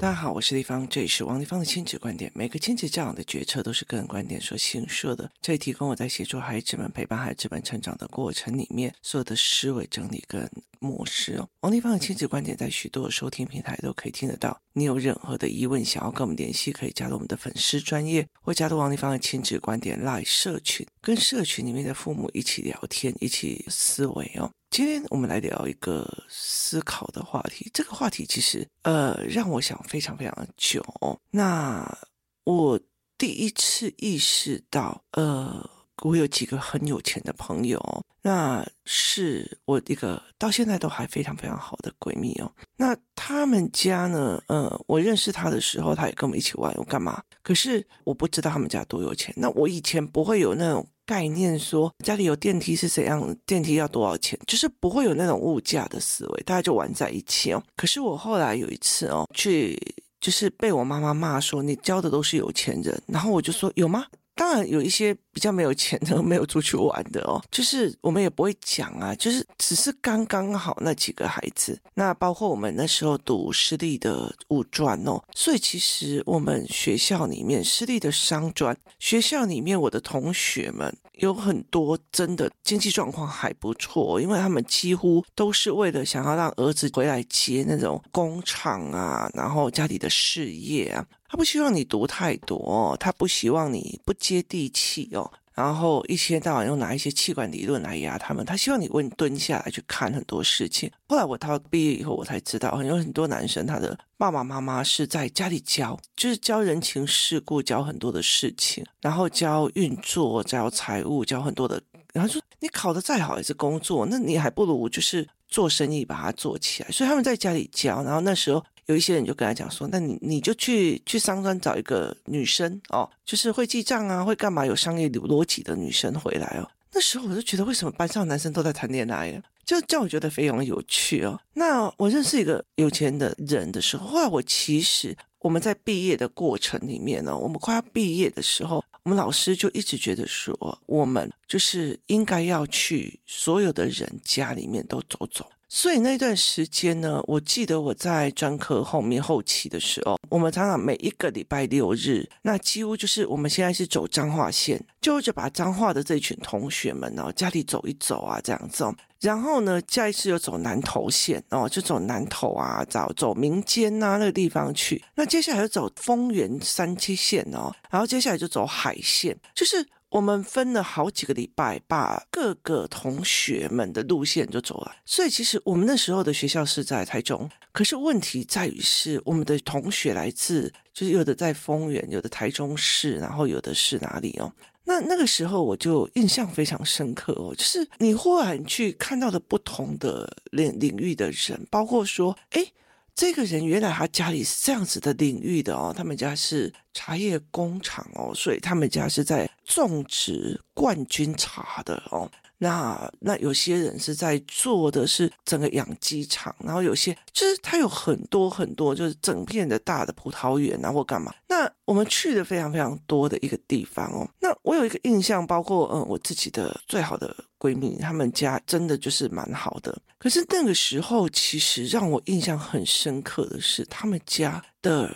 大家好，我是丽芳，这里是王丽芳的亲子观点。每个亲子教养的决策都是个人观点所形设的，这里提供我在协助孩子们陪伴孩子们成长的过程里面所有的思维整理跟模式哦。王丽芳的亲子观点在许多收听平台都可以听得到。你有任何的疑问想要跟我们联系，可以加入我们的粉丝专业，或加入王丽芳的亲子观点 Live 社群，跟社群里面的父母一起聊天，一起思维哦。今天我们来聊一个思考的话题，这个话题其实呃让我想非常非常的久。那我第一次意识到，呃，我有几个很有钱的朋友，那是我一个到现在都还非常非常好的闺蜜哦。那他们家呢，呃，我认识他的时候，他也跟我们一起玩，我干嘛？可是我不知道他们家多有钱。那我以前不会有那种。概念说家里有电梯是怎样，电梯要多少钱，就是不会有那种物价的思维，大家就玩在一起哦。可是我后来有一次哦，去就是被我妈妈骂说，你交的都是有钱人，然后我就说，有吗？当然有一些比较没有钱的没有出去玩的哦，就是我们也不会讲啊，就是只是刚刚好那几个孩子。那包括我们那时候读私立的五专哦，所以其实我们学校里面私立的商专学校里面，我的同学们有很多真的经济状况还不错，因为他们几乎都是为了想要让儿子回来接那种工厂啊，然后家里的事业啊。他不希望你读太多，他不希望你不接地气哦，然后一天到晚又拿一些气管理论来压他们。他希望你问蹲下来去看很多事情。后来我到毕业以后，我才知道，有很多男生他的爸爸妈妈是在家里教，就是教人情世故，教很多的事情，然后教运作，教财务，教很多的。然后说你考得再好也是工作，那你还不如就是做生意把它做起来。所以他们在家里教，然后那时候。有一些人就跟他讲说，那你你就去去商专找一个女生哦，就是会记账啊，会干嘛，有商业逻辑的女生回来哦。那时候我就觉得，为什么班上男生都在谈恋爱呀？就叫我觉得非常有趣哦。那我认识一个有钱的人的时候，后来我其实我们在毕业的过程里面呢，我们快要毕业的时候，我们老师就一直觉得说，我们就是应该要去所有的人家里面都走走。所以那段时间呢，我记得我在专科后面后期的时候，我们常常每一个礼拜六日，那几乎就是我们现在是走彰化线，就就把彰化的这群同学们哦，家里走一走啊，这样子哦。然后呢，下一次又走南投线哦，就走南投啊，走走民间呐那个地方去。那接下来又走丰原三七线哦，然后接下来就走海线，就是。我们分了好几个礼拜，把各个同学们的路线就走了。所以其实我们那时候的学校是在台中，可是问题在于是我们的同学来自，就是有的在丰原，有的台中市，然后有的是哪里哦？那那个时候我就印象非常深刻哦，就是你忽然去看到的不同的领领域的人，包括说，诶这个人原来他家里是这样子的领域的哦，他们家是茶叶工厂哦，所以他们家是在种植冠军茶的哦。那那有些人是在做的是整个养鸡场，然后有些就是他有很多很多就是整片的大的葡萄园啊或干嘛。那我们去的非常非常多的一个地方哦。那我有一个印象，包括嗯我自己的最好的闺蜜，他们家真的就是蛮好的。可是那个时候，其实让我印象很深刻的是，他们家的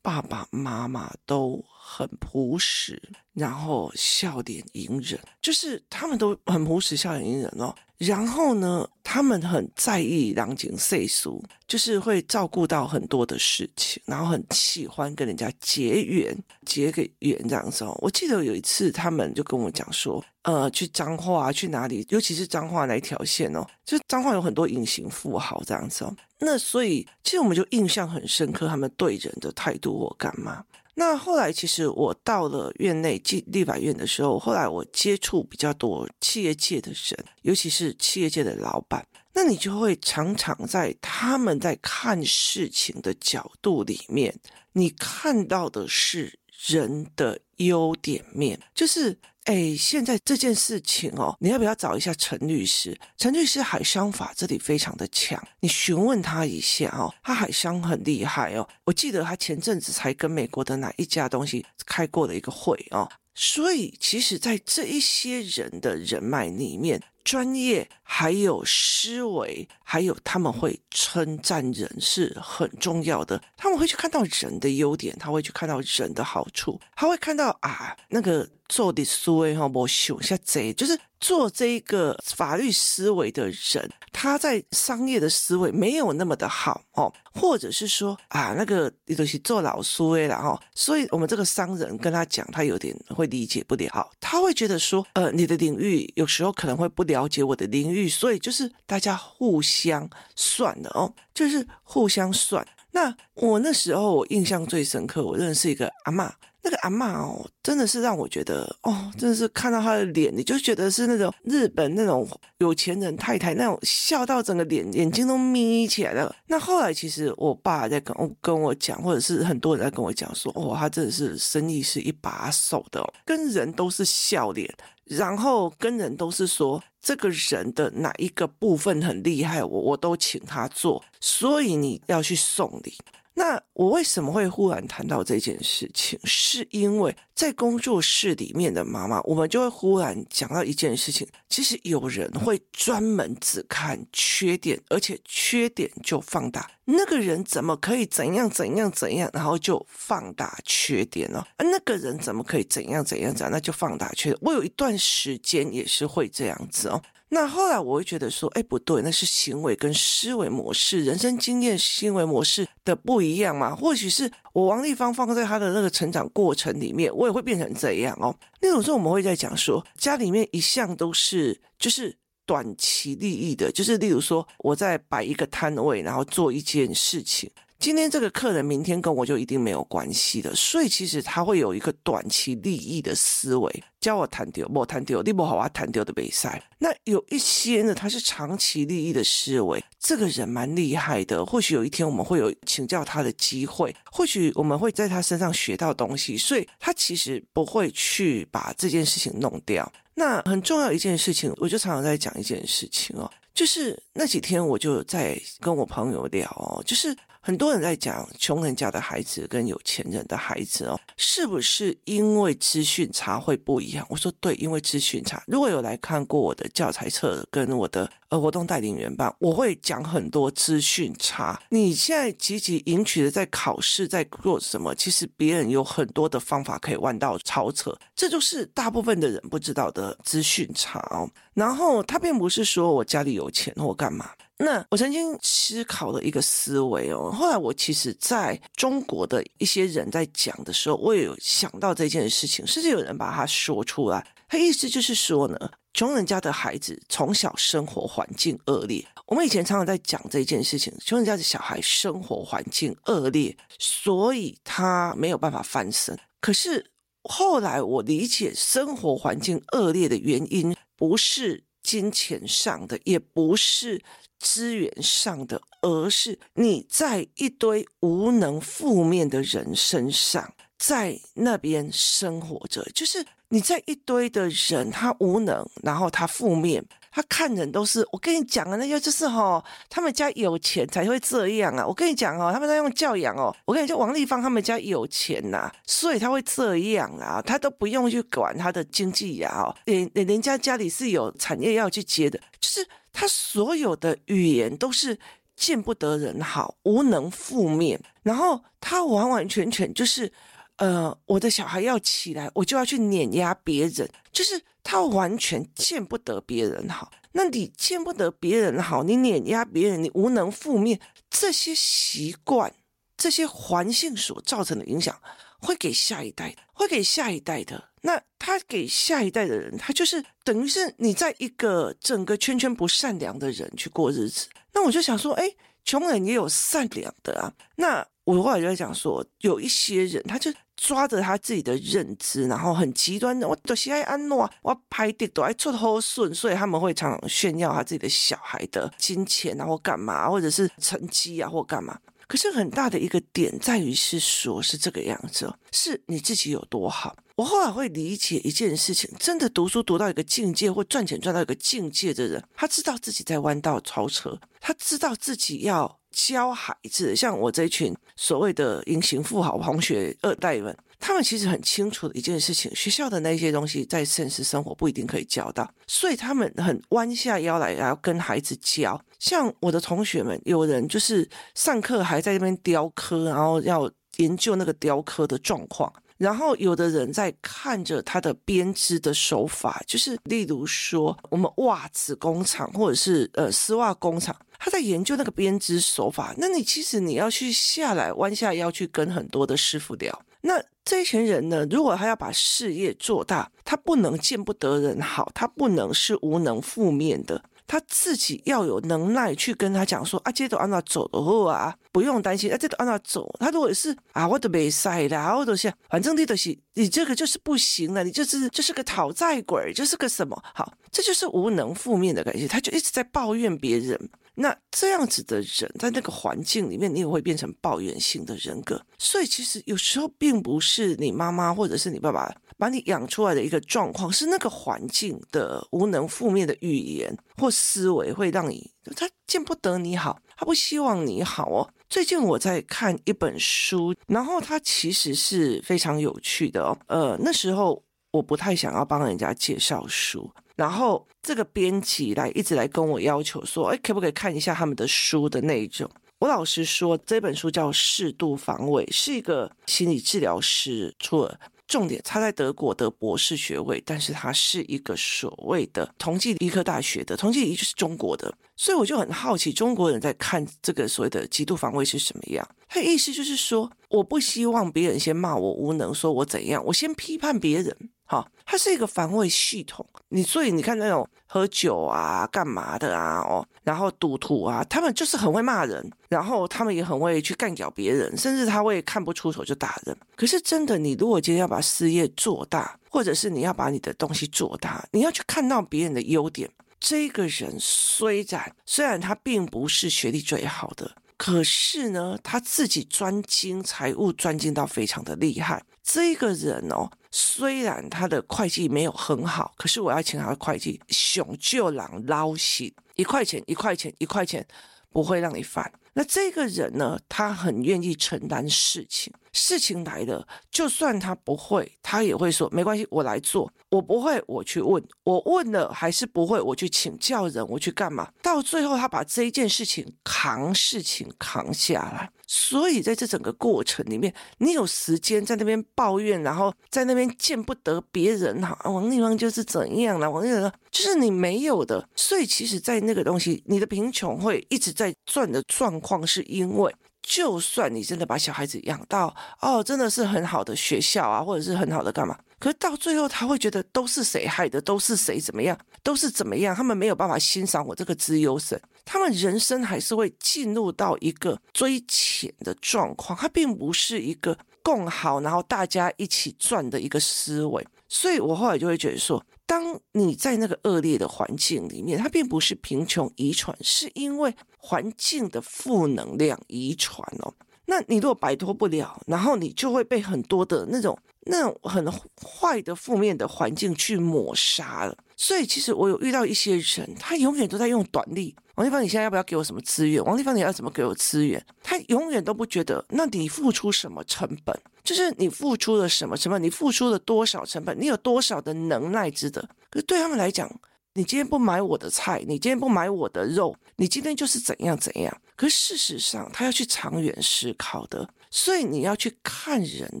爸爸妈妈都。很朴实，然后笑脸迎人，就是他们都很朴实，笑脸迎人哦。然后呢，他们很在意人情世故，就是会照顾到很多的事情，然后很喜欢跟人家结缘，结个缘这样子哦。我记得有一次，他们就跟我讲说，呃，去彰化去哪里，尤其是彰化那一条线哦，就彰化有很多隐形富豪这样子哦。那所以，其实我们就印象很深刻，他们对人的态度或干嘛。那后来，其实我到了院内进立法院的时候，后来我接触比较多企业界的人，尤其是企业界的老板，那你就会常常在他们在看事情的角度里面，你看到的是人的优点面，就是。哎，现在这件事情哦，你要不要找一下陈律师？陈律师海商法这里非常的强，你询问他一下哦，他海商很厉害哦。我记得他前阵子才跟美国的哪一家东西开过了一个会哦。所以，其实，在这一些人的人脉里面，专业，还有思维，还有他们会称赞人是很重要的。他们会去看到人的优点，他会去看到人的好处，他会看到啊，那个做的思维哈，我想下贼，就是做这一个法律思维的人，他在商业的思维没有那么的好哦，或者是说啊，那个你都是做老书诶，然后，所以我们这个商人跟他讲，他有点会理解不了，他会觉得说，呃，你的领域有时候可能会不了解我的领域，所以就是大家互相算了哦，就是互相算。那我那时候我印象最深刻，我认识一个阿嬷。那个阿嬷哦，真的是让我觉得哦，真的是看到她的脸，你就觉得是那种日本那种有钱人太太那种笑到整个脸眼睛都眯起来了。那后来其实我爸在跟跟我讲，或者是很多人在跟我讲说，哦，他真的是生意是一把手的哦，跟人都是笑脸，然后跟人都是说这个人的哪一个部分很厉害，我我都请他做，所以你要去送礼。那我为什么会忽然谈到这件事情？是因为在工作室里面的妈妈，我们就会忽然讲到一件事情。其实有人会专门只看缺点，而且缺点就放大。那个人怎么可以怎样怎样怎样，然后就放大缺点呢？而那个人怎么可以怎样怎样怎样，那就放大缺点。我有一段时间也是会这样子哦。那后来我会觉得说，哎，不对，那是行为跟思维模式、人生经验、行为模式的不一样嘛。或许是我王丽芳放在他的那个成长过程里面，我也会变成这样哦。那种时候我们会在讲说，家里面一向都是就是短期利益的，就是例如说我在摆一个摊位，然后做一件事情。今天这个客人，明天跟我就一定没有关系的，所以其实他会有一个短期利益的思维，教我谈丢，我谈丢，你不好啊，谈丢的比赛。那有一些呢，他是长期利益的思维，这个人蛮厉害的，或许有一天我们会有请教他的机会，或许我们会在他身上学到东西，所以他其实不会去把这件事情弄掉。那很重要一件事情，我就常常在讲一件事情哦，就是那几天我就在跟我朋友聊哦，就是。很多人在讲穷人家的孩子跟有钱人的孩子哦，是不是因为资讯差会不一样？我说对，因为资讯差。如果有来看过我的教材册跟我的呃活动带领员班，我会讲很多资讯差。你现在积极赢取的在考试在做什么？其实别人有很多的方法可以弯道超车，这就是大部分的人不知道的资讯差哦。然后他并不是说我家里有钱或干嘛。那我曾经思考了一个思维哦，后来我其实在中国的一些人在讲的时候，我也有想到这件事情，甚至有人把它说出来。他意思就是说呢，穷人家的孩子从小生活环境恶劣。我们以前常常在讲这件事情，穷人家的小孩生活环境恶劣，所以他没有办法翻身。可是后来我理解，生活环境恶劣的原因不是金钱上的，也不是。资源上的，而是你在一堆无能、负面的人身上，在那边生活着。就是你在一堆的人，他无能，然后他负面，他看人都是。我跟你讲啊，那个就是哈，他们家有钱才会这样啊。我跟你讲哦，他们在用教养哦。我跟你讲，王立芳他们家有钱呐，所以他会这样啊，他都不用去管他的经济呀。哦，人人家家里是有产业要去接的，就是。他所有的语言都是见不得人好，无能负面，然后他完完全全就是，呃，我的小孩要起来，我就要去碾压别人，就是他完全见不得别人好。那你见不得别人好，你碾压别人，你无能负面，这些习惯，这些环境所造成的影响，会给下一代，会给下一代的。那他给下一代的人，他就是等于是你在一个整个圈圈不善良的人去过日子。那我就想说，哎，穷人也有善良的啊。那我后来就在讲说，有一些人，他就抓着他自己的认知，然后很极端的，我都喜爱安诺，我拍的都爱出好顺，所以他们会常常炫耀他自己的小孩的金钱啊，或干嘛，或者是成绩啊，或干嘛。可是很大的一个点在于是说，是这个样子，是你自己有多好。我后来会理解一件事情，真的读书读到一个境界，或赚钱赚到一个境界的人，他知道自己在弯道超车，他知道自己要教孩子，像我这群所谓的隐形富豪同学二代们，他们其实很清楚的一件事情，学校的那些东西在现实生活不一定可以教到，所以他们很弯下腰来，然后跟孩子教。像我的同学们，有人就是上课还在那边雕刻，然后要研究那个雕刻的状况。然后有的人在看着他的编织的手法，就是例如说我们袜子工厂或者是呃丝袜工厂，他在研究那个编织手法。那你其实你要去下来弯下腰去跟很多的师傅聊。那这群人呢，如果他要把事业做大，他不能见不得人好，他不能是无能负面的。他自己要有能耐去跟他讲说啊，这都按照走的啊，不用担心啊，这都按照走。他如果是啊，我都没赛啦，我都是，反正你都是你这个就是不行了，你就是就是个讨债鬼，就是个什么？好，这就是无能负面的感觉，他就一直在抱怨别人。那这样子的人，在那个环境里面，你也会变成抱怨性的人格。所以其实有时候并不是你妈妈或者是你爸爸把你养出来的一个状况，是那个环境的无能负面的语言或思维会让你他见不得你好，他不希望你好哦。最近我在看一本书，然后它其实是非常有趣的哦。呃，那时候我不太想要帮人家介绍书。然后这个编辑来一直来跟我要求说，哎，可不可以看一下他们的书的内容？我老实说，这本书叫《适度防卫》，是一个心理治疗师出的。重点，他在德国的博士学位，但是他是一个所谓的同济医科大学的，同济医就是中国的，所以我就很好奇，中国人在看这个所谓的极度防卫是什么样？他的意思就是说，我不希望别人先骂我无能，说我怎样，我先批判别人。哈，他是一个防卫系统。你所以你看那种喝酒啊、干嘛的啊，哦，然后赌徒啊，他们就是很会骂人，然后他们也很会去干掉别人，甚至他会看不出手就打人。可是真的，你如果今天要把事业做大，或者是你要把你的东西做大，你要去看到别人的优点。这个人虽然虽然他并不是学历最好的，可是呢，他自己专精财务，专精到非常的厉害。这个人哦。虽然他的会计没有很好，可是我要请他的会计，熊就狼捞心，一块钱一块钱一块钱，不会让你烦。那这个人呢，他很愿意承担事情，事情来了，就算他不会，他也会说没关系，我来做。我不会，我去问，我问了还是不会，我去请教人，我去干嘛？到最后，他把这一件事情扛事情扛下来。所以在这整个过程里面，你有时间在那边抱怨，然后在那边见不得别人哈，王丽芳就是怎样了，王丽芳就是你没有的。所以其实，在那个东西，你的贫穷会一直在转的状况，是因为。就算你真的把小孩子养到哦，真的是很好的学校啊，或者是很好的干嘛，可是到最后他会觉得都是谁害的，都是谁怎么样，都是怎么样，他们没有办法欣赏我这个资优生，他们人生还是会进入到一个追钱的状况，它并不是一个共好，然后大家一起赚的一个思维。所以我后来就会觉得说，当你在那个恶劣的环境里面，它并不是贫穷遗传，是因为环境的负能量遗传哦。那你如果摆脱不了，然后你就会被很多的那种那种很坏的负面的环境去抹杀了。所以其实我有遇到一些人，他永远都在用短力。王立芳，你现在要不要给我什么资源？王立芳，你要怎么给我资源？他永远都不觉得，那你付出什么成本？就是你付出了什么成本？你付出了多少成本？你有多少的能耐值得？可是对他们来讲，你今天不买我的菜，你今天不买我的肉，你今天就是怎样怎样。可事实上，他要去长远思考的，所以你要去看人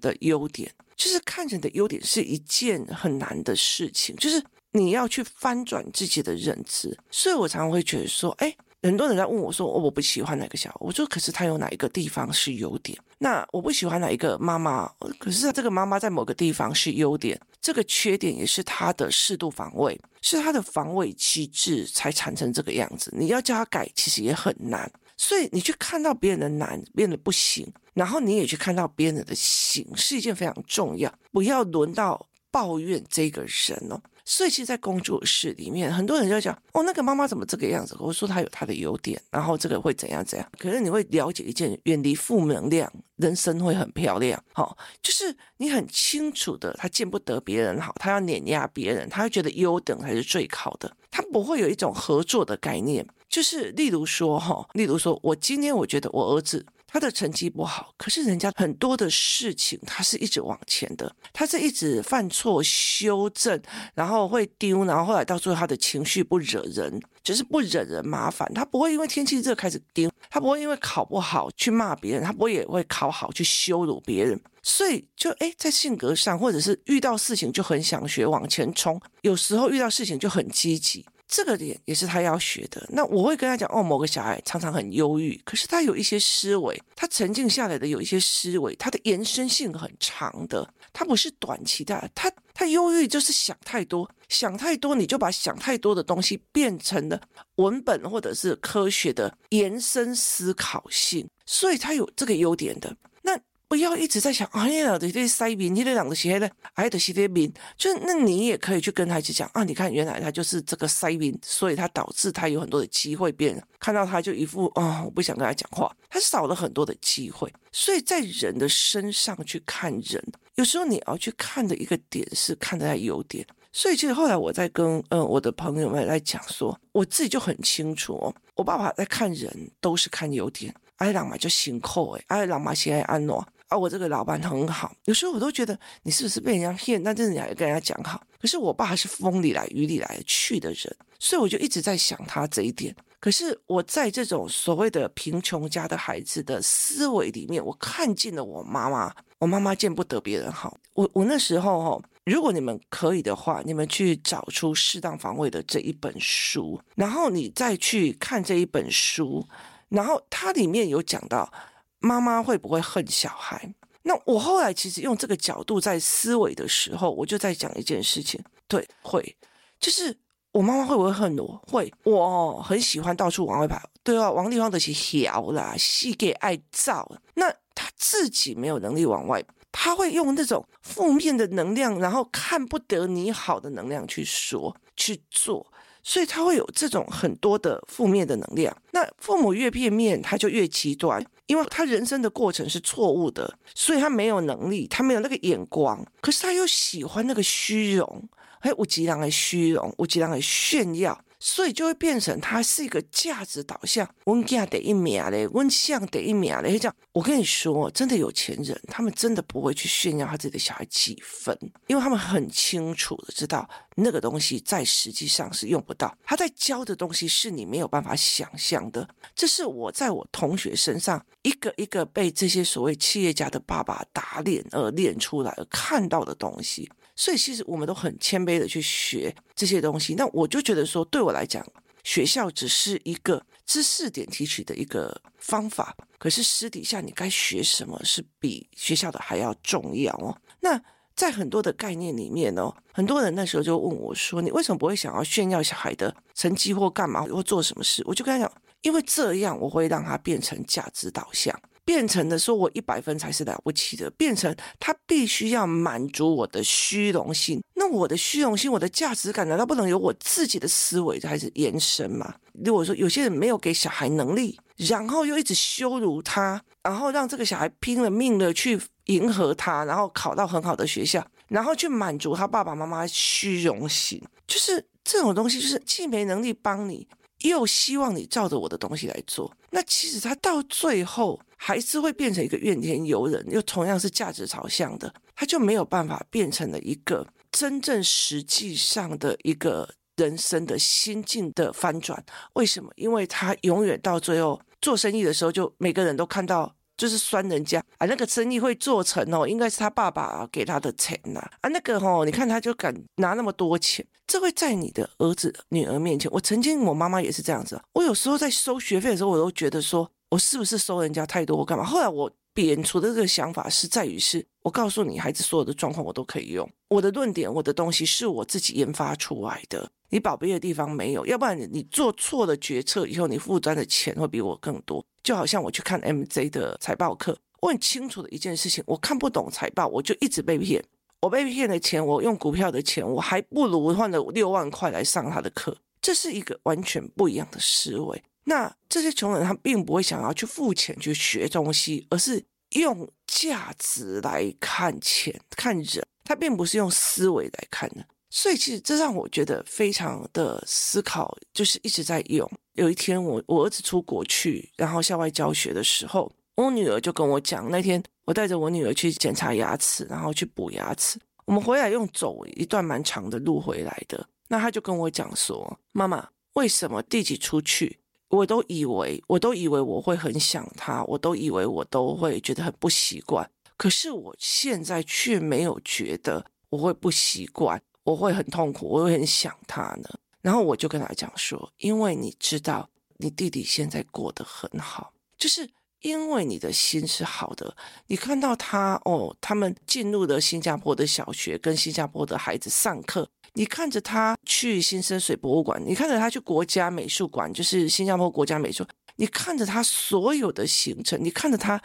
的优点，就是看人的优点是一件很难的事情，就是。你要去翻转自己的认知，所以我常常会觉得说，哎，很多人在问我说，我不喜欢哪个小孩，我说，可是他有哪一个地方是优点？那我不喜欢哪一个妈妈，可是这个妈妈在某个地方是优点，这个缺点也是他的适度防卫，是他的防卫机制才产生这个样子。你要叫他改，其实也很难。所以你去看到别人的难变得不行，然后你也去看到别人的行，是一件非常重要。不要轮到抱怨这个人哦。所以，其实，在工作室里面，很多人就讲：“哦，那个妈妈怎么这个样子？”我说：“她有她的优点，然后这个会怎样怎样。”可是你会了解一件：远离负能量，人生会很漂亮。好，就是你很清楚的，他见不得别人好，他要碾压别人，他会觉得优等才是最好的，他不会有一种合作的概念。就是例如说，哈，例如说我今天我觉得我儿子他的成绩不好，可是人家很多的事情他是一直往前的，他是一直犯错修正，然后会丢，然后后来到最后他的情绪不惹人，就是不惹人麻烦，他不会因为天气热开始丢，他不会因为考不好去骂别人，他不会也会考好去羞辱别人，所以就诶，在性格上或者是遇到事情就很想学往前冲，有时候遇到事情就很积极。这个点也是他要学的。那我会跟他讲，哦，某个小孩常常很忧郁，可是他有一些思维，他沉静下来的有一些思维，他的延伸性很长的，他不是短期的。他他忧郁就是想太多，想太多，你就把想太多的东西变成了文本或者是科学的延伸思考性，所以他有这个优点的。不要一直在想，哎呀，这些塞宾，这些两个鞋的，哎的西列宾，就那你也可以去跟孩子讲啊，你看原来他就是这个塞宾，所以他导致他有很多的机会变，看到他就一副啊、哦，我不想跟他讲话，他少了很多的机会。所以在人的身上去看人，有时候你要去看的一个点是看他优点。所以其实后来我在跟嗯我的朋友们来讲说，我自己就很清楚哦，我爸爸在看人都是看优点，哎，人嘛就辛苦哎，哎，人嘛先爱安诺。啊，我这个老板很好，有时候我都觉得你是不是被人家骗？但是你还跟人家讲好。可是我爸是风里来雨里来去的人，所以我就一直在想他这一点。可是我在这种所谓的贫穷家的孩子的思维里面，我看见了我妈妈。我妈妈见不得别人好。我我那时候哈，如果你们可以的话，你们去找出适当防卫的这一本书，然后你再去看这一本书，然后它里面有讲到。妈妈会不会恨小孩？那我后来其实用这个角度在思维的时候，我就在讲一件事情。对，会，就是我妈妈会不会恨我？会，我很喜欢到处往外跑。对啊，王力宏的是调啦，戏给爱造。那他自己没有能力往外，他会用那种负面的能量，然后看不得你好的能量去说去做。所以他会有这种很多的负面的能量。那父母越片面，他就越极端，因为他人生的过程是错误的，所以他没有能力，他没有那个眼光。可是他又喜欢那个虚荣，还有无极量的虚荣，无极量的炫耀。所以就会变成他是一个价值导向，温家得一名嘞，温相得一名嘞。这样，我跟你说，真的有钱人，他们真的不会去炫耀他自己的小孩几分，因为他们很清楚的知道那个东西在实际上是用不到。他在教的东西是你没有办法想象的。这是我在我同学身上一个一个被这些所谓企业家的爸爸打脸而练出来而看到的东西。所以其实我们都很谦卑的去学这些东西。那我就觉得说，对我来讲，学校只是一个知识点提取的一个方法。可是私底下你该学什么是比学校的还要重要哦。那在很多的概念里面哦，很多人那时候就问我说：“你为什么不会想要炫耀小孩的成绩或干嘛或做什么事？”我就跟他讲，因为这样我会让他变成价值导向。变成的说，我一百分才是了不起的。变成他必须要满足我的虚荣心。那我的虚荣心，我的价值感，难道不能由我自己的思维开始延伸吗？如果说有些人没有给小孩能力，然后又一直羞辱他，然后让这个小孩拼了命的去迎合他，然后考到很好的学校，然后去满足他爸爸妈妈虚荣心，就是这种东西，就是既没能力帮你，又希望你照着我的东西来做。那其实他到最后。还是会变成一个怨天尤人，又同样是价值朝向的，他就没有办法变成了一个真正实际上的一个人生的心境的翻转。为什么？因为他永远到最后做生意的时候，就每个人都看到就是酸人家啊，那个生意会做成哦，应该是他爸爸给他的钱呐啊，那个哦，你看他就敢拿那么多钱，这会在你的儿子女儿面前。我曾经我妈妈也是这样子，我有时候在收学费的时候，我都觉得说。我是不是收人家太多？我干嘛？后来我贬除的这个想法是在于是，我告诉你，孩子所有的状况我都可以用。我的论点，我的东西是我自己研发出来的，你宝贝的地方没有。要不然你做错了决策以后，你负担的钱会比我更多。就好像我去看 MJ 的财报课，我很清楚的一件事情，我看不懂财报，我就一直被骗。我被骗的钱，我用股票的钱，我还不如换了六万块来上他的课。这是一个完全不一样的思维。那这些穷人他并不会想要去付钱去学东西，而是用价值来看钱看人，他并不是用思维来看的。所以其实这让我觉得非常的思考，就是一直在用。有一天我我儿子出国去，然后校外教学的时候，我女儿就跟我讲，那天我带着我女儿去检查牙齿，然后去补牙齿。我们回来用走一段蛮长的路回来的，那她就跟我讲说：“妈妈，为什么弟弟出去，我都以为我都以为我会很想他，我都以为我都会觉得很不习惯，可是我现在却没有觉得我会不习惯，我会很痛苦，我会很想他呢。”然后我就跟他讲说：“因为你知道，你弟弟现在过得很好，就是。”因为你的心是好的，你看到他哦，他们进入了新加坡的小学，跟新加坡的孩子上课。你看着他去新生水博物馆，你看着他去国家美术馆，就是新加坡国家美术。你看着他所有的行程，你看着他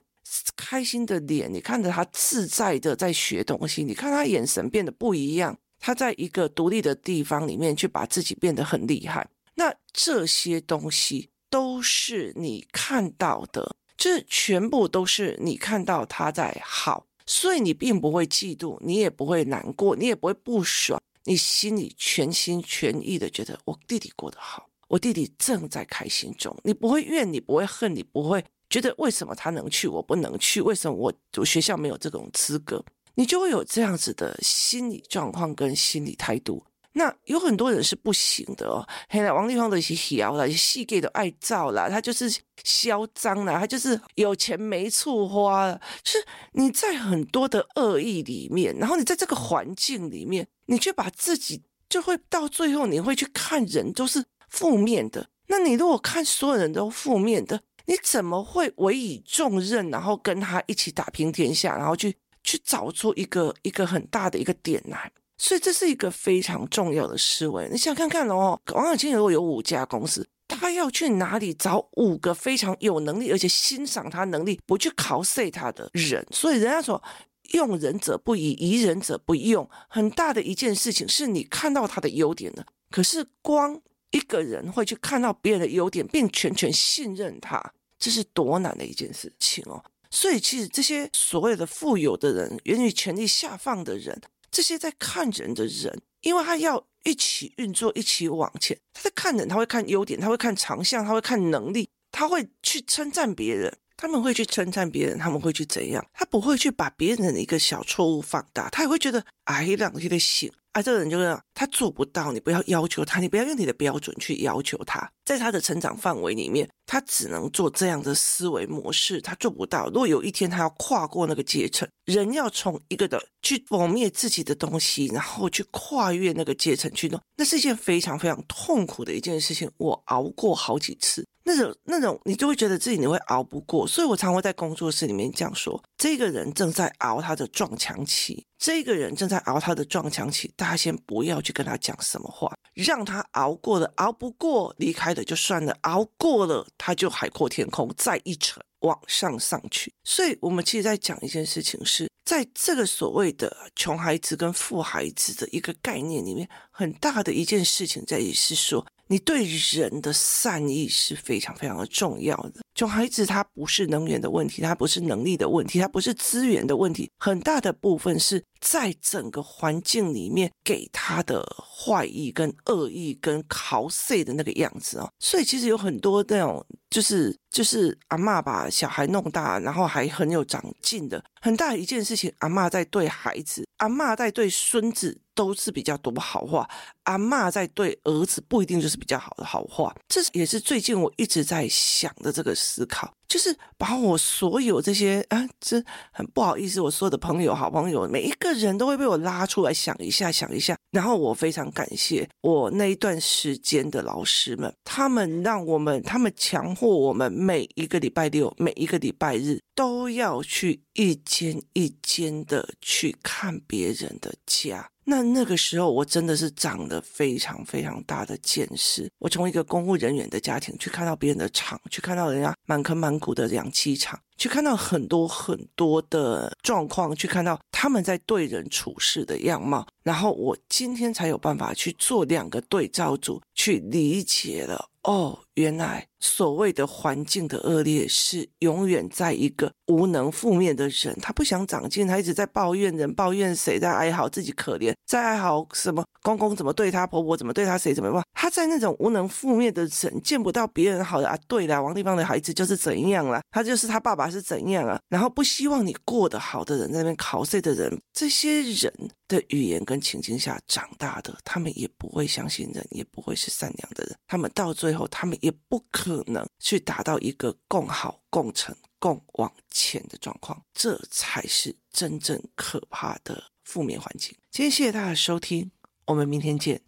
开心的脸，你看着他自在的在学东西，你看他眼神变得不一样。他在一个独立的地方里面去把自己变得很厉害。那这些东西都是你看到的。这全部都是你看到他在好，所以你并不会嫉妒，你也不会难过，你也不会不爽，你心里全心全意的觉得我弟弟过得好，我弟弟正在开心中，你不会怨，你不会恨，你不会觉得为什么他能去，我不能去，为什么我我学校没有这种资格，你就会有这样子的心理状况跟心理态度。那有很多人是不行的哦，嘿啦，王力宏的是嚣啦，戏给的爱造啦，他就是嚣张啦，他就是有钱没处花了，是你在很多的恶意里面，然后你在这个环境里面，你却把自己就会到最后，你会去看人都是负面的。那你如果看所有人都负面的，你怎么会委以重任，然后跟他一起打拼天下，然后去去找出一个一个很大的一个点来？所以这是一个非常重要的思维。你想看看哦，王永庆如果有五家公司，他要去哪里找五个非常有能力而且欣赏他能力不去考试他的人？所以人家说用人者不疑，疑人者不用。很大的一件事情是你看到他的优点的，可是光一个人会去看到别人的优点，并全权信任他，这是多难的一件事情哦。所以其实这些所谓的富有的人，源于权力下放的人。这些在看人的人，因为他要一起运作，一起往前。他在看人，他会看优点，他会看长项，他会看能力，他会去称赞别人。他们会去称赞别人，他们会去怎样？他不会去把别人的一个小错误放大，他也会觉得哎，两天的醒。啊，这个人就是他做不到，你不要要求他，你不要用你的标准去要求他，在他的成长范围里面，他只能做这样的思维模式，他做不到。如果有一天他要跨过那个阶层，人要从一个的去磨灭自己的东西，然后去跨越那个阶层去弄，那是一件非常非常痛苦的一件事情。我熬过好几次。那种那种，你就会觉得自己你会熬不过，所以我常会在工作室里面这样说：这个人正在熬他的撞墙期，这个人正在熬他的撞墙期，大家先不要去跟他讲什么话，让他熬过了，熬不过离开的就算了，熬过了他就海阔天空，再一层往上上去。所以我们其实在讲一件事情是，在这个所谓的穷孩子跟富孩子的一个概念里面，很大的一件事情在于是说。你对人的善意是非常非常的重要的。穷孩子他不是能源的问题，他不是能力的问题，他不是资源的问题，很大的部分是在整个环境里面给他的坏意跟恶意跟考碎的那个样子哦。所以其实有很多那种就是就是阿嬷把小孩弄大，然后还很有长进的很大一件事情。阿嬷在对孩子，阿嬷在对孙子。都是比较多好话，阿嬷在对儿子不一定就是比较好的好话，这也是最近我一直在想的这个思考。就是把我所有这些啊，这很不好意思，我所有的朋友、好朋友，每一个人都会被我拉出来想一下、想一下。然后我非常感谢我那一段时间的老师们，他们让我们，他们强迫我们每一个礼拜六、每一个礼拜日都要去一间一间的去看别人的家。那那个时候，我真的是长得非常非常大的见识。我从一个公务人员的家庭去看到别人的厂，去看到人家满坑满谷的氧气厂，去看到很多很多的状况，去看到他们在对人处事的样貌。然后我今天才有办法去做两个对照组，去理解了。哦，原来所谓的环境的恶劣是永远在一个无能负面的人，他不想长进，他一直在抱怨人，抱怨谁，在哀嚎自己可怜，在哀嚎什么公公怎么对他，婆婆怎么对他，谁怎么办？他在那种无能负面的人，见不到别人好的啊。对了，王丽芳的孩子就是怎样了，他就是他爸爸。爸是怎样啊，然后不希望你过得好的人，在那边考试的人，这些人的语言跟情境下长大的，他们也不会相信人，也不会是善良的人，他们到最后，他们也不可能去达到一个共好、共成、共往前的状况，这才是真正可怕的负面环境。今天谢谢大家收听，我们明天见。